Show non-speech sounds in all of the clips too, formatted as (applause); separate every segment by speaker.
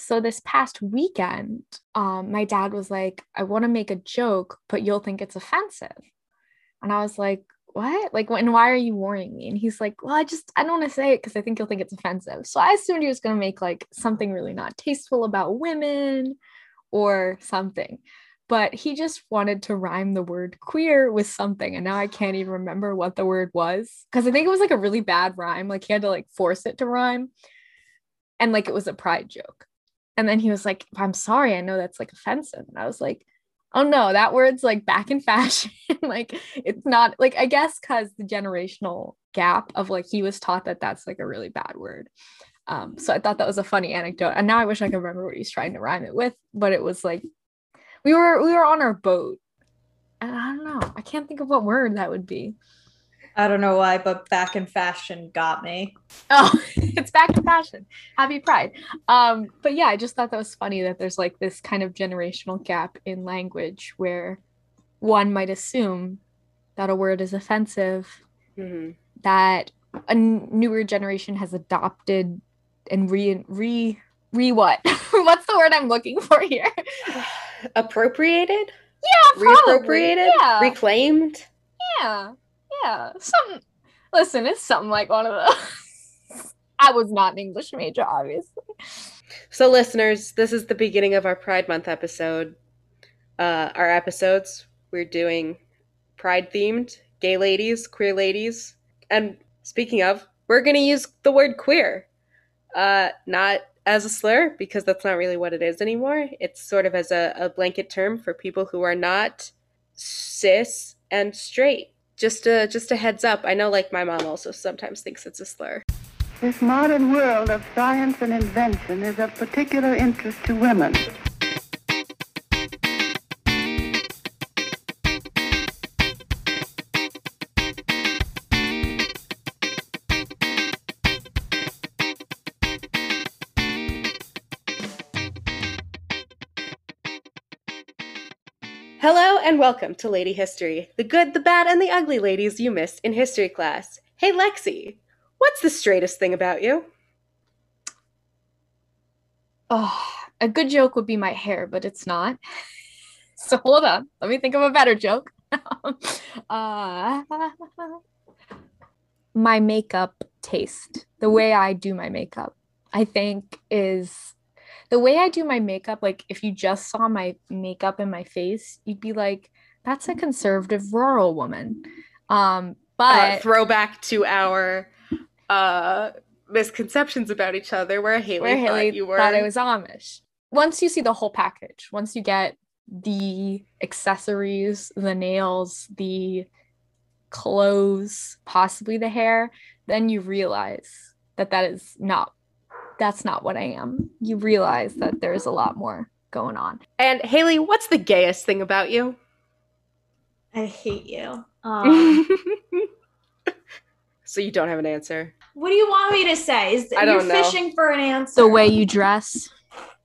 Speaker 1: So this past weekend, um, my dad was like, I want to make a joke, but you'll think it's offensive. And I was like, what? Like, when, why are you warning me? And he's like, well, I just, I don't want to say it because I think you'll think it's offensive. So I assumed he was going to make like something really not tasteful about women or something. But he just wanted to rhyme the word queer with something. And now I can't even remember what the word was because I think it was like a really bad rhyme. Like he had to like force it to rhyme. And like it was a pride joke. And then he was like, I'm sorry, I know that's like offensive. And I was like, oh no, that word's like back in (laughs) fashion. like it's not like, I guess, because the generational gap of like he was taught that that's like a really bad word. Um, so I thought that was a funny anecdote. And now I wish I could remember what he's trying to rhyme it with, but it was like we were we were on our boat. And I don't know. I can't think of what word that would be.
Speaker 2: I don't know why, but back in fashion got me.
Speaker 1: Oh, (laughs) it's back in fashion. Happy Pride. Um, but yeah, I just thought that was funny that there's like this kind of generational gap in language where one might assume that a word is offensive,
Speaker 3: Mhm.
Speaker 1: that a n- newer generation has adopted and re re re what? (laughs) What's the word I'm looking for here? (sighs)
Speaker 3: Appropriated?
Speaker 1: Yeah, probably.
Speaker 3: Reappropriated?
Speaker 1: Yeah.
Speaker 3: Reclaimed?
Speaker 1: Yeah, yeah. Some listen, it's something like one of those. (laughs) I was not an English major, obviously.
Speaker 3: So, listeners, this is the beginning of our Pride Month episode. Uh, our episodes, we're doing Pride themed, gay ladies, queer ladies. And speaking of, we're going to use the word queer. Uh, not as a slur, because that's not really what it is anymore. It's sort of as a, a blanket term for people who are not cis and straight. Just a, just a heads up. I know, like, my mom also sometimes thinks it's a slur.
Speaker 4: This modern world of science and invention is of particular interest to women.
Speaker 3: And welcome to Lady History, the good, the bad, and the ugly ladies you missed in history class. Hey Lexi, what's the straightest thing about you?
Speaker 1: Oh, a good joke would be my hair, but it's not. (laughs) So hold on. Let me think of a better joke. (laughs) uh, my makeup taste, the way I do my makeup, I think is the way I do my makeup. Like, if you just saw my makeup in my face, you'd be like, that's a conservative rural woman. Um,
Speaker 3: Uh,
Speaker 1: but
Speaker 3: throwback to our uh, misconceptions about each other, where Haley
Speaker 1: where
Speaker 3: thought you were.
Speaker 1: thought it was Amish. Once you see the whole package, once you get the accessories, the nails, the clothes, possibly the hair, then you realize that that is not that's not what I am. You realize that there's a lot more going on.
Speaker 3: And Haley, what's the gayest thing about you?
Speaker 2: I hate you. (laughs) Um,
Speaker 3: so you don't have an answer.
Speaker 2: what do you want me to say? Is
Speaker 3: I
Speaker 2: you're
Speaker 3: don't know.
Speaker 2: fishing for an answer?
Speaker 1: The way you dress,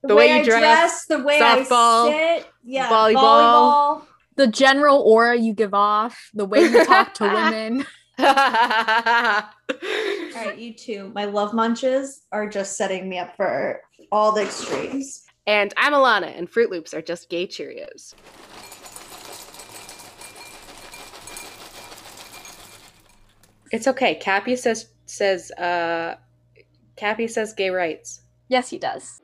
Speaker 2: the,
Speaker 3: the
Speaker 2: way,
Speaker 3: way you
Speaker 2: I
Speaker 3: dress,
Speaker 2: the way
Speaker 3: softball,
Speaker 2: I sit, yeah,
Speaker 3: volleyball.
Speaker 2: volleyball.
Speaker 1: the general aura you give off, the way you talk to (laughs) women. (laughs)
Speaker 2: All right, you too. My love munches are just setting me up for all the extremes.
Speaker 3: and I'm Alana, and Fruit Loops are just gay Cheerios. It's okay. Cappy says says uh Cappy says gay rights.
Speaker 1: Yes, he does.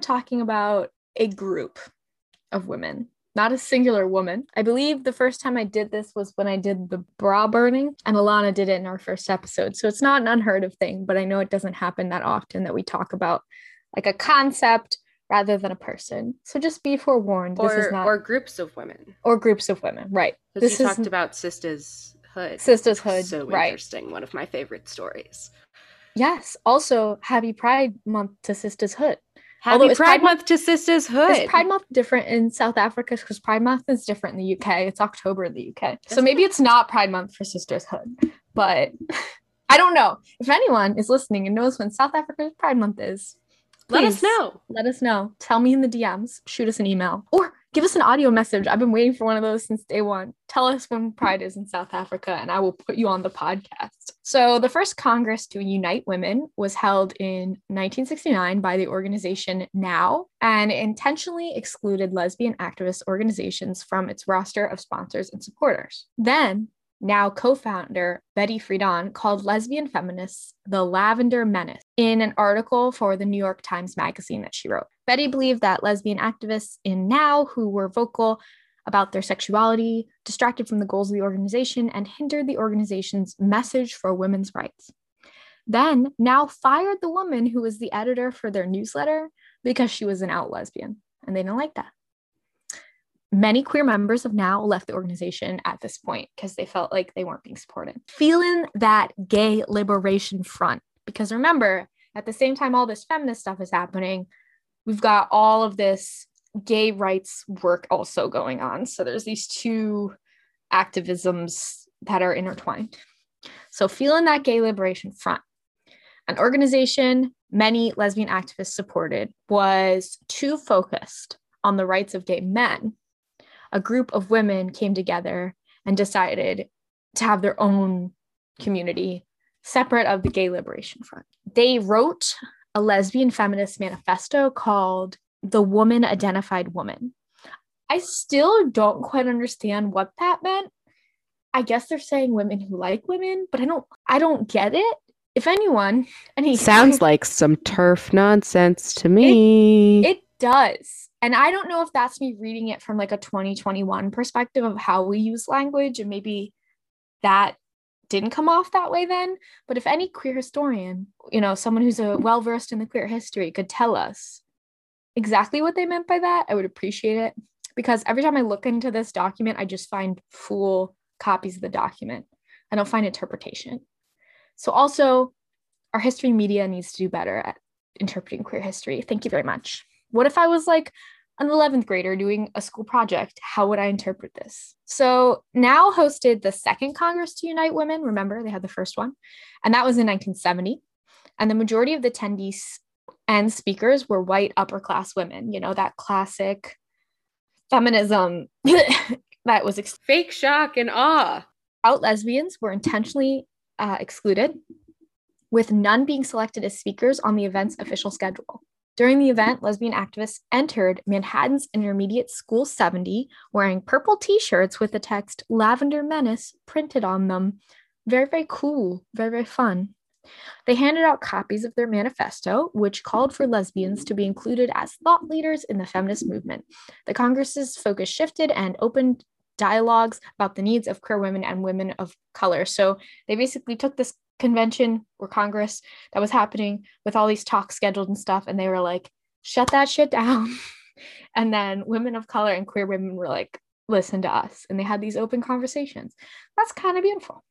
Speaker 1: I'm talking about a group of women, not a singular woman. I believe the first time I did this was when I did the bra burning, and Alana did it in our first episode. So it's not an unheard of thing, but I know it doesn't happen that often that we talk about like a concept rather than a person. So just be forewarned. this is
Speaker 3: Or
Speaker 1: not
Speaker 3: or groups of women.
Speaker 1: or groups of women, right? This
Speaker 3: you
Speaker 1: is
Speaker 3: talked about Sisters Hood.
Speaker 1: Sisters Hood,
Speaker 3: So
Speaker 1: right?
Speaker 3: interesting. One of my favorite stories.
Speaker 1: Yes. Also, Happy Pride Month to Sisters Hood.
Speaker 3: Happy
Speaker 1: Although
Speaker 3: Pride,
Speaker 1: Pride
Speaker 3: Month to Sisters Hood.
Speaker 1: Is Pride Month different in South Africa? Because Pride Month is different in the UK. It's October in the UK. So maybe it's not Pride Month for Sisters Hood. But (laughs) I don't know. If anyone is listening and knows when South Africa's Pride Month is,
Speaker 3: Let us know.
Speaker 1: Let us know. Tell me in the DMs. Shoot us an email. Or Give us an audio message. I've been waiting for one of those since day one. Tell us when Pride is in South Africa, and I will put you on the podcast. So, the first Congress to unite women was held in 1969 by the organization NOW and intentionally excluded lesbian activist organizations from its roster of sponsors and supporters. Then, NOW co founder Betty Friedan called lesbian feminists the Lavender Menace in an article for the New York Times Magazine that she wrote. Betty believed that lesbian activists in NOW who were vocal about their sexuality distracted from the goals of the organization and hindered the organization's message for women's rights. Then NOW fired the woman who was the editor for their newsletter because she was an out lesbian, and they didn't like that many queer members have now left the organization at this point because they felt like they weren't being supported. Feeling that gay liberation front, because remember, at the same time all this feminist stuff is happening, we've got all of this gay rights work also going on. So there's these two activisms that are intertwined. So, feeling that gay liberation front, an organization many lesbian activists supported was too focused on the rights of gay men a group of women came together and decided to have their own community separate of the Gay Liberation Front. They wrote a lesbian feminist manifesto called The Woman Identified Woman. I still don't quite understand what that meant. I guess they're saying women who like women, but I don't I don't get it. If anyone, any
Speaker 3: sounds like some TERF nonsense to me.
Speaker 1: It, it does and I don't know if that's me reading it from like a 2021 perspective of how we use language and maybe that didn't come off that way then. But if any queer historian, you know, someone who's a well versed in the queer history could tell us exactly what they meant by that, I would appreciate it. Because every time I look into this document, I just find full copies of the document. And I don't find interpretation. So also, our history media needs to do better at interpreting queer history. Thank you very much. What if I was like an 11th grader doing a school project? How would I interpret this? So NOW hosted the second Congress to Unite Women. Remember, they had the first one, and that was in 1970. And the majority of the attendees and speakers were white upper class women, you know, that classic feminism (laughs) that was ex-
Speaker 3: fake shock and awe.
Speaker 1: Out lesbians were intentionally uh, excluded, with none being selected as speakers on the event's official schedule. During the event, lesbian activists entered Manhattan's Intermediate School 70 wearing purple t shirts with the text Lavender Menace printed on them. Very, very cool, very, very fun. They handed out copies of their manifesto, which called for lesbians to be included as thought leaders in the feminist movement. The Congress's focus shifted and opened dialogues about the needs of queer women and women of color. So they basically took this convention or congress that was happening with all these talks scheduled and stuff and they were like shut that shit down. (laughs) And then women of color and queer women were like listen to us. And they had these open conversations. That's kind of beautiful.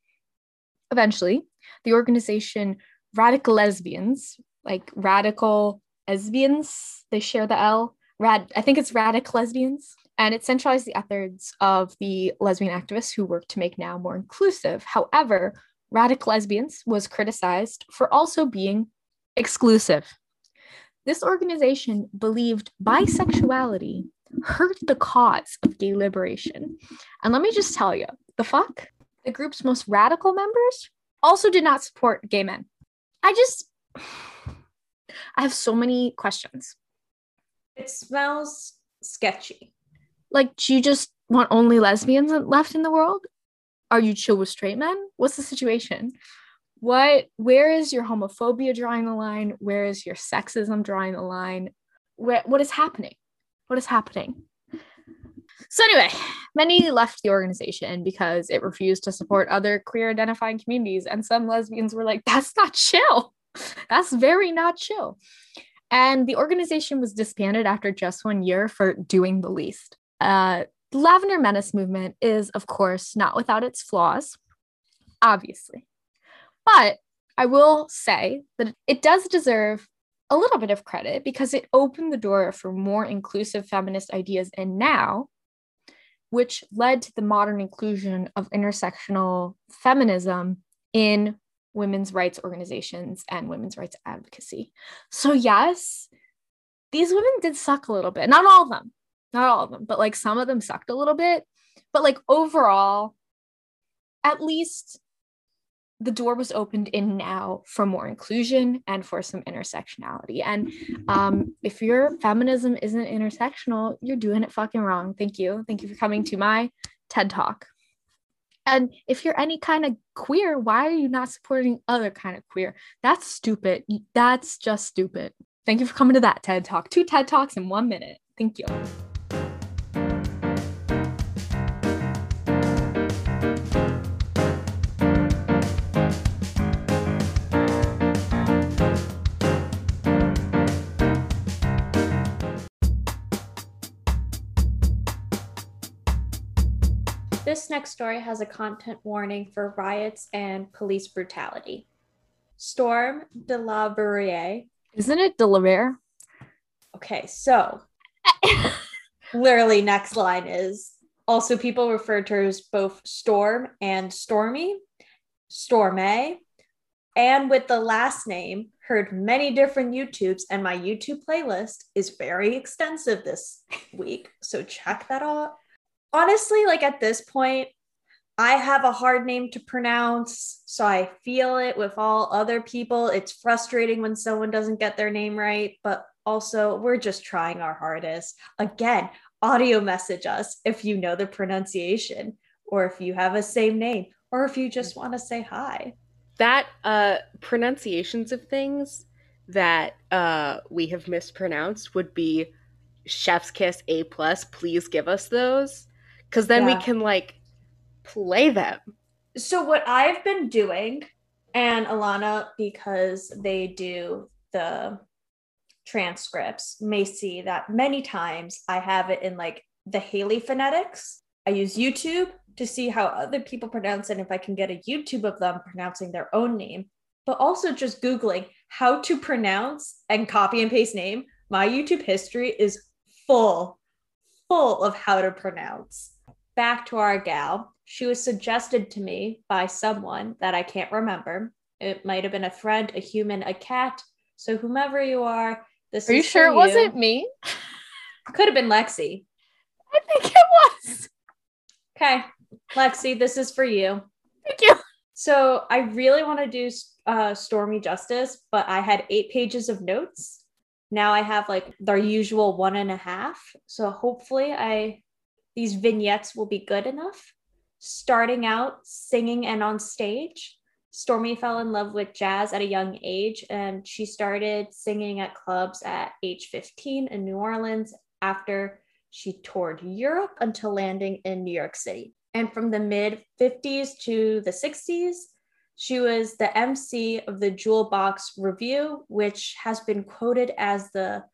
Speaker 1: Eventually the organization radical lesbians like radical lesbians they share the l rad i think it's radical lesbians and it centralized the efforts of the lesbian activists who work to make NOW more inclusive. However Radical Lesbians was criticized for also being exclusive. This organization believed bisexuality hurt the cause of gay liberation. And let me just tell you the fuck? The group's most radical members also did not support gay men. I just, I have so many questions.
Speaker 2: It smells sketchy.
Speaker 1: Like, do you just want only lesbians left in the world? Are you chill with straight men? What's the situation? What where is your homophobia drawing the line? Where is your sexism drawing the line? Where, what is happening? What is happening? So anyway, many left the organization because it refused to support other queer identifying communities and some lesbians were like that's not chill. That's very not chill. And the organization was disbanded after just one year for doing the least. Uh, the Lavender Menace movement is, of course, not without its flaws, obviously. But I will say that it does deserve a little bit of credit because it opened the door for more inclusive feminist ideas and NOW which led to the modern inclusion of intersectional feminism in women's rights organizations and women's rights advocacy. So yes, these women did suck a little bit. Not all of them, not all of them, but like some of them sucked a little bit. But like overall, at least the door was opened in NOW for more inclusion and for some intersectionality. And um, if your feminism isn't intersectional, you're doing it fucking wrong. Thank you. Thank you for coming to my TED Talk. And if you're any kind of queer, why are you not supporting other kind of queer? That's stupid. That's just stupid. Thank you for coming to that TED Talk. Two TED Talks in one minute. Thank you.
Speaker 2: This next story has a content warning for riots and police brutality. Storm de la Verriere.
Speaker 1: Isn't it Delaware?
Speaker 2: Okay, so (laughs) literally next line is also people refer to her as both Storm and Stormy, Storme, and with the last name, heard many different YouTubes, and my YouTube playlist is very extensive this week. So check that out. Honestly, like at this point, I have a hard name to pronounce, so I feel it with all other people. It's frustrating when someone doesn't get their name right, but also we're just trying our hardest. Again, audio message us if you know the pronunciation or if you have a same name or if you just want to say hi.
Speaker 3: That uh pronunciations of things that uh we have mispronounced would be chef's kiss A plus. Please give us those. Cause then
Speaker 2: Yeah.
Speaker 3: we can like play them.
Speaker 2: So what I've been doing, and Alana, because they do the transcripts, may see that many times I have it in like the Haley phonetics. I use YouTube to see how other people pronounce it, and if I can get a YouTube of them pronouncing their own name, but also just Googling how to pronounce and copy and paste name. My YouTube history is full, full of how to pronounce. Back to our gal. She was suggested to me by someone that I can't remember. It might have been a friend, a human, a cat. So whomever you are, this
Speaker 1: Are you sure it wasn't me? (laughs)
Speaker 2: Could have been Lexi.
Speaker 1: I think it was.
Speaker 2: Okay, Lexi, this is for you.
Speaker 1: Thank you.
Speaker 2: So I really want to do uh, Stormy Justice, but I had eight pages of notes. Now I have like their usual one and a half. So hopefully I these vignettes will be good enough. Starting out singing and on stage, Stormy fell in love with jazz at a young age, and she started singing at clubs at age 15 in New Orleans after she toured Europe until landing in New York City. And from the mid 50s to the 60s, she was the MC of the Jewel Box Revue, which has been quoted as the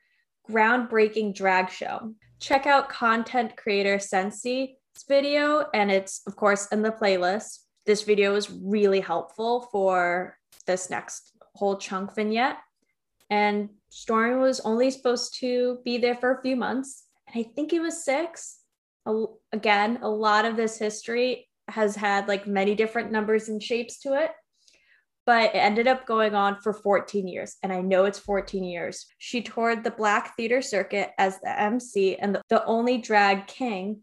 Speaker 2: groundbreaking drag show. Check out content creator Sensi's video, and it's, of course, in the playlist. This video is really helpful for this next whole chunk vignette. And Stormy was only supposed to be there for a few months. And I think it was six. Again, a lot of this history has had like many different numbers and shapes to it but it ended up going on for 14 years. And I know it's 14 years. She toured the Black Theater Circuit as the MC and the, only drag king.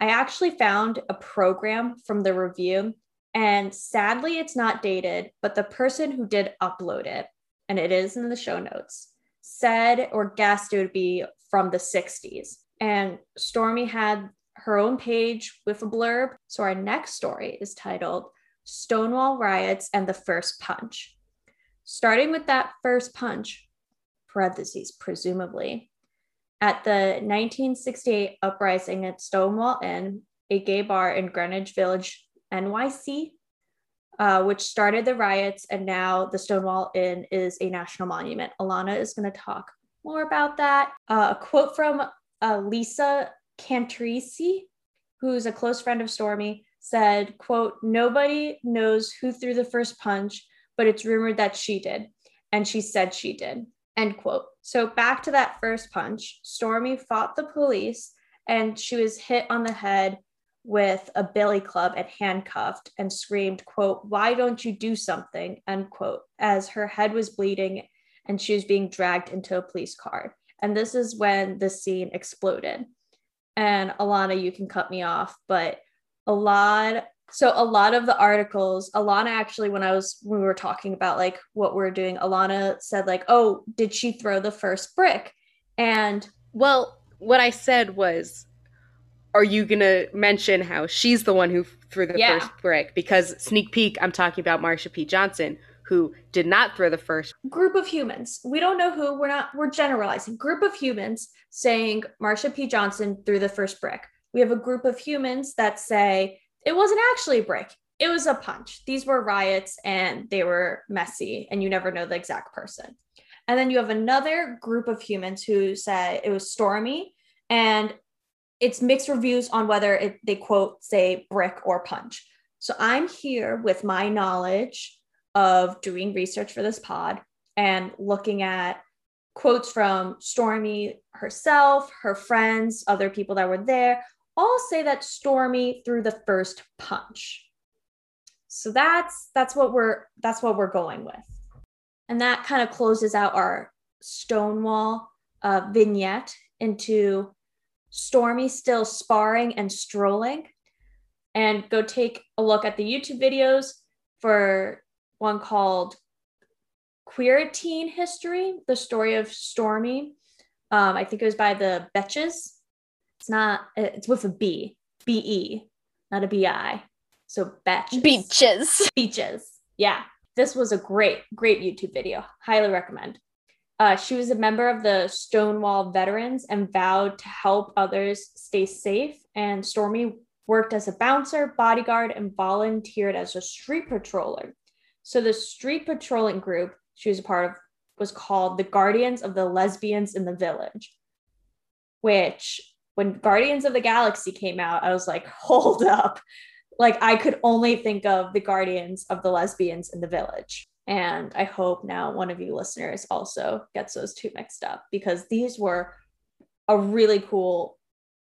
Speaker 2: I actually found a program from the review, and sadly, it's not dated, but the person who did upload it, and it is in the show notes, said or guessed it would be from the 60s. And Stormy had her own page with a blurb. So our next story is titled Stonewall riots and the first punch. Starting with that first punch, parentheses, presumably, at the 1968 uprising at Stonewall Inn, a gay bar in Greenwich Village, NYC, uh, which started the riots, and now the Stonewall Inn is a national monument. Alana is going to talk more about that. Uh, a quote from uh, Lisa Cannistraci, who's a close friend of Stormy, said, quote, nobody knows who threw the first punch, but it's rumored that she did. And she said she did, end quote. So back to that first punch, Stormy fought the police and she was hit on the head with a billy club and handcuffed and screamed, quote, why don't you do something, end quote, as her head was bleeding and she was being dragged into a police car. And this is when the scene exploded. and Alana, you can cut me off, but a lot so a lot of the articles alana actually when i was when we were talking about like what we are doing alana said like oh did she throw the first brick? And
Speaker 3: well what i said was are you gonna mention how she's the one who threw the
Speaker 2: Yeah.
Speaker 3: first brick? Because sneak peek i'm talking about marsha p. Johnson who did not throw the first
Speaker 2: group of humans. We don't know who we're not we're generalizing. Group of humans saying marsha p. Johnson threw the first brick we have a group of humans that say it wasn't actually a brick. It was a punch. These were riots and they were messy and you never know the exact person. And then you have another group of humans who say it was stormy and it's mixed reviews on whether it, they quote say brick or punch. So i'm here with my knowledge of doing research for this pod and looking at quotes from Stormy herself, her friends, other people that were there, all say that Stormy threw the first punch. So that's that's what we're that's what we're going with. And that kind of closes out our Stonewall uh, vignette into Stormy still sparring and strolling. And go take a look at the YouTube videos for one called Queer Teen History, the story of Stormy. Um, I think it was by the Betches. It's not, it's with a B, B E, not a B I. So Betches.
Speaker 1: Beaches. (laughs)
Speaker 2: Beaches. Yeah. This was a great, great YouTube video. Highly recommend. Uh, she was a member of the Stonewall Veterans and vowed to help others stay safe. And Stormy worked as a bouncer, bodyguard, and volunteered as a street patroller. So the street patrolling group she was a part of was called the Guardians of the Lesbians in the Village, which when Guardians of the Galaxy came out, I was like, (laughs) hold up. Like I could only think of the Guardians of the Lesbians in the Village. And I hope now one of you listeners also gets those two mixed up because these were a really cool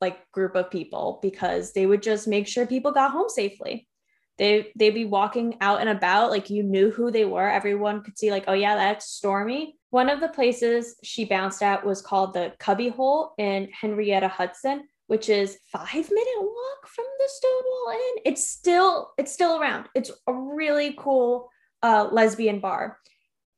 Speaker 2: like group of people because they would just make sure people got home safely they they'd be walking out and about like you knew who they were everyone could see like oh yeah that's stormy one of the places she bounced at was called the cubby hole in henrietta hudson which is five minute walk from the stonewall inn. It's still it's still around. It's a really cool uh, lesbian bar.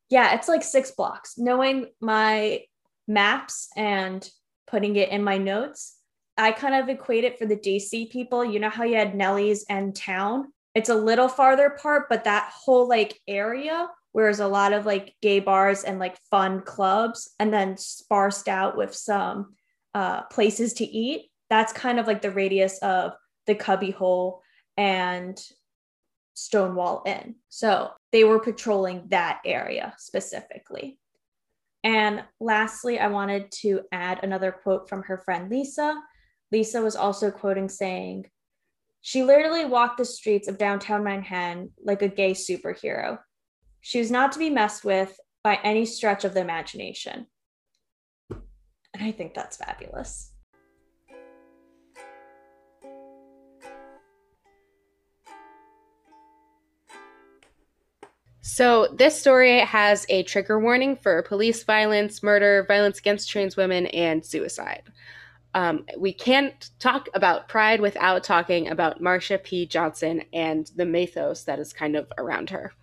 Speaker 2: Yeah it's like six blocks. Knowing my maps and putting it in my notes i kind of equate it for the dc people. You know how you had Nellie's and town? It's a little farther apart, but that whole like area where there's a lot of like gay bars and like fun clubs, and then sparsed out with some uh, places to eat. That's kind of like the radius of the Cubby Hole and Stonewall Inn. So they were patrolling that area specifically. And lastly, I wanted to add another quote from her friend Lisa. Lisa was also quoting saying, she literally walked the streets of downtown Manhattan like a gay superhero. She was not to be messed with by any stretch of the imagination. And I think that's fabulous.
Speaker 3: So, this story has a trigger warning for police violence, murder, violence against trans women, and suicide. Um, we can't talk about Pride without talking about Marsha P. Johnson and the mythos that is kind of around her.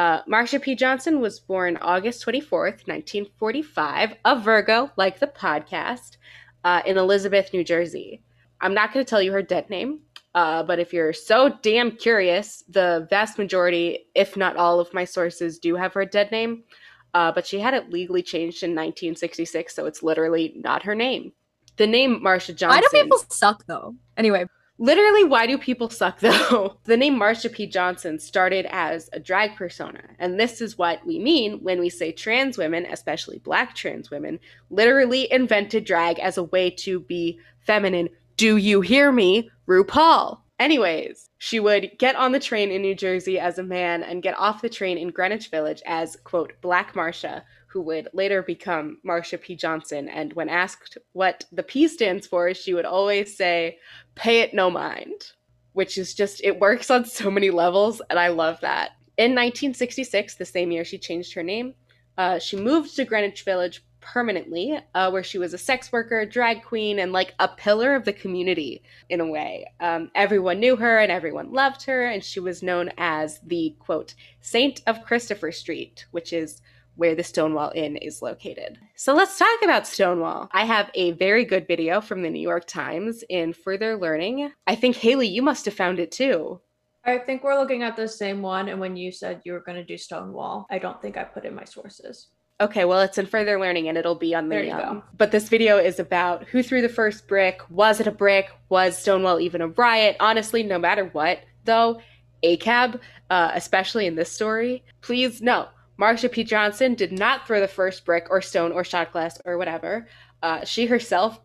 Speaker 3: Uh, Marsha P. Johnson was born August 24th, 1945, a Virgo, like the podcast, uh, in Elizabeth, New Jersey. I'm not going to tell you her dead name, uh, but if you're so damn curious, the vast majority, if not all of my sources, do have her dead name. Uh, but she had it legally changed in 1966, so it's literally not her name. The name Marsha Johnson.
Speaker 1: Why do people suck though? Anyway,
Speaker 3: Literally, why do people suck (laughs) though? the name Marsha P. Johnson started as a drag persona, and this is what we mean when we say trans women, especially black trans women, literally invented drag as a way to be feminine. Do you hear me? RuPaul. Anyways, she would get on the train in New Jersey as a man and get off the train in Greenwich Village as, quote, Black Marsha, who would later become Marsha P. Johnson. And when asked what the P stands for, she would always say, pay it no mind, which is just, it works on so many levels, and I love that. In 1966, the same year she changed her name, uh, she moved to Greenwich Village, permanently, uh, where she was a sex worker, drag queen, and like a pillar of the community in a way. Um, everyone knew her and everyone loved her, and she was known as the quote, Saint of Christopher Street, which is where the Stonewall Inn is located. So let's talk about Stonewall. I have a very good video from the New York Times in Further Learning. I think Haley, you must have found it too.
Speaker 2: I think we're looking at the same one. And when you said you were going to do Stonewall, I don't think I put in my sources.
Speaker 3: Okay, well, it's in further learning and it'll be on the.
Speaker 2: There you
Speaker 3: um,
Speaker 2: go.
Speaker 3: But this video is about who threw the first brick. Was it a brick? Was Stonewall even a riot? Honestly, no matter what, though, ACAB, uh, especially in this story, please no. Marsha P. Johnson did not throw the first brick or stone or shot glass or whatever. Uh, she herself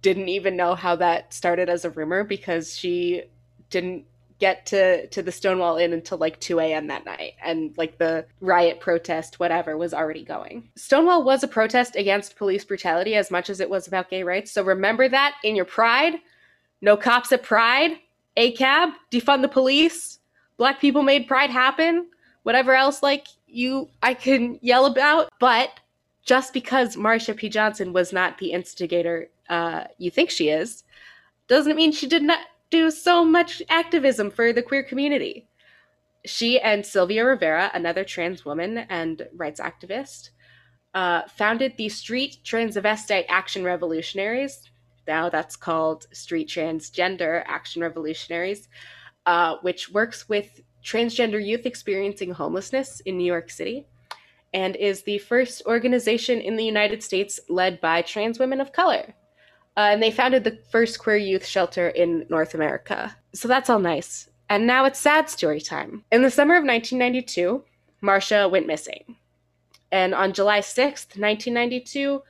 Speaker 3: didn't even know how that started as a rumor because she didn't get to to the Stonewall Inn until like 2 a.m. that night, and like the riot protest, whatever, was already going. Stonewall was a protest against police brutality as much as it was about gay rights. So remember that in your pride. No cops at Pride. ACAB, defund the police. Black people made Pride happen. Whatever else, like you, I can yell about. But just because Marsha P. Johnson was not the instigator uh, you think she is, doesn't mean she did not do so much activism for the queer community. She and Sylvia Rivera, another trans woman and rights activist, uh, founded the Street Transvestite Action Revolutionaries. Now that's called Street Transgender Action Revolutionaries, uh, which works with transgender youth experiencing homelessness in New York City and is the first organization in the United States led by trans women of color. Uh, and they founded the first queer youth shelter in North America. So that's all nice. And now it's sad story time. In the summer of 1992, Marsha went missing. And on July 6th, 1992,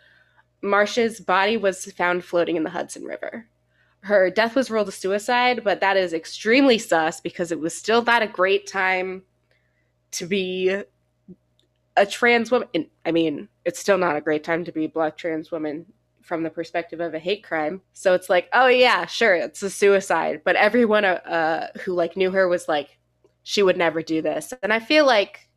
Speaker 3: Marsha's body was found floating in the Hudson River. Her death was ruled a suicide, but that is extremely sus because it was still not a great time to be a trans woman. I mean, it's still not a great time to be a black trans woman from the perspective of a hate crime. So it's like, oh yeah, sure, it's a suicide. But everyone uh, uh, who like knew her was like, she would never do this. And I feel like,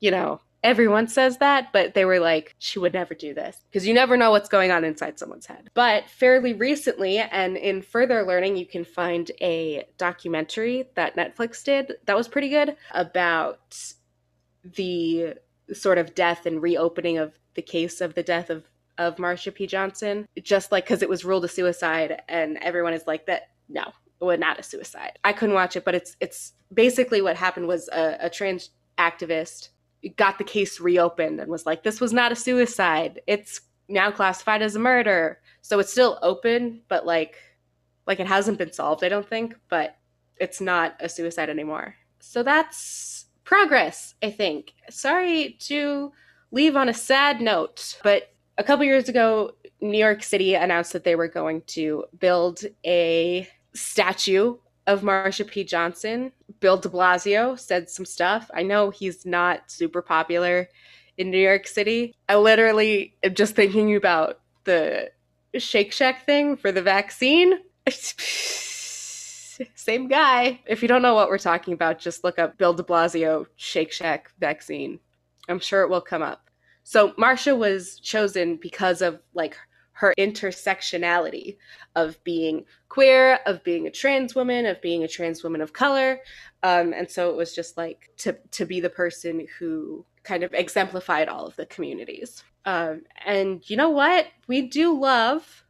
Speaker 3: you know, everyone says that, but they were like, she would never do this because you never know what's going on inside someone's head. But fairly recently, and in further learning, you can find a documentary that Netflix did that was pretty good about the sort of death and reopening of the case of the death of of Marsha P. Johnson, just like because it was ruled a suicide, and everyone is like that. No, was not a suicide. I couldn't watch it, but it's it's basically what happened was a, a trans activist got the case reopened and was like, this was not a suicide. It's now classified as a murder, so it's still open, but like like it hasn't been solved. I don't think, but it's not a suicide anymore. So that's progress, I think. Sorry to leave on a sad note, but a couple years ago, New York City announced that they were going to build a statue of Marsha P. Johnson. Bill de Blasio said some stuff. I know he's not super popular in New York City. I literally am just thinking about the Shake Shack thing for the vaccine. (laughs) Same guy. If you don't know what we're talking about, just look up Bill de Blasio Shake Shack vaccine. I'm sure it will come up. So Marsha was chosen because of like her intersectionality of being queer, of being a trans woman, of being a trans woman of color. Um, and so it was just like to to be the person who kind of exemplified all of the communities. Um, and you know what? We do love,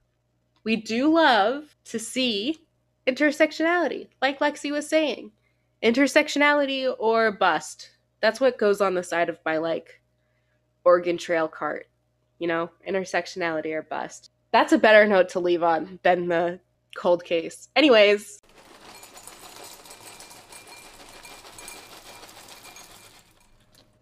Speaker 3: we do love to see intersectionality, like Lexi was saying. Intersectionality or bust. That's what goes on the side of my like Oregon Trail cart, you know, intersectionality or bust. That's a better note to leave on than the cold case. Anyways,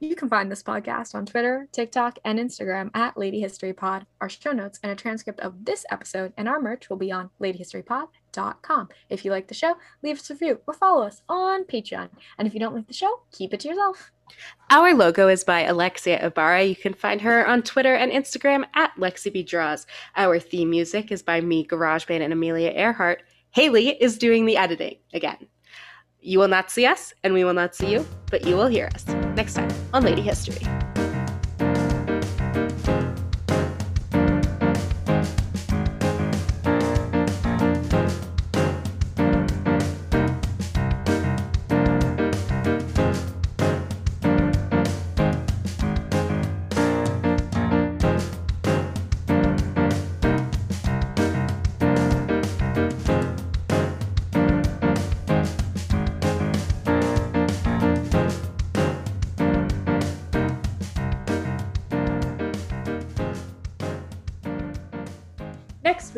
Speaker 1: You can find this podcast on Twitter, TikTok, and Instagram at Lady History Pod. Our show notes and a transcript of this episode and our merch will be on ladyhistorypod.com. If you like the show, leave us a review or follow us on Patreon. And if you don't like the show, keep it to yourself.
Speaker 3: Our logo is by Alexia Ibarra. You can find her on Twitter and Instagram at LexiBDraws. Our theme music is by me, GarageBand, and Amelia Earhart. Haley is doing the editing again. You will not see us, and we will not see you, but you will hear us next time on Lady History.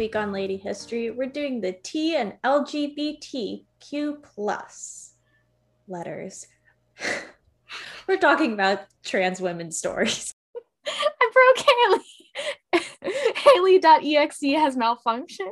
Speaker 2: Week on Lady History, we're doing the T and LGBTQ plus letters. (laughs) we're talking about trans women's stories. (laughs)
Speaker 1: I broke Haley. (laughs) Haley.exe has malfunctioned.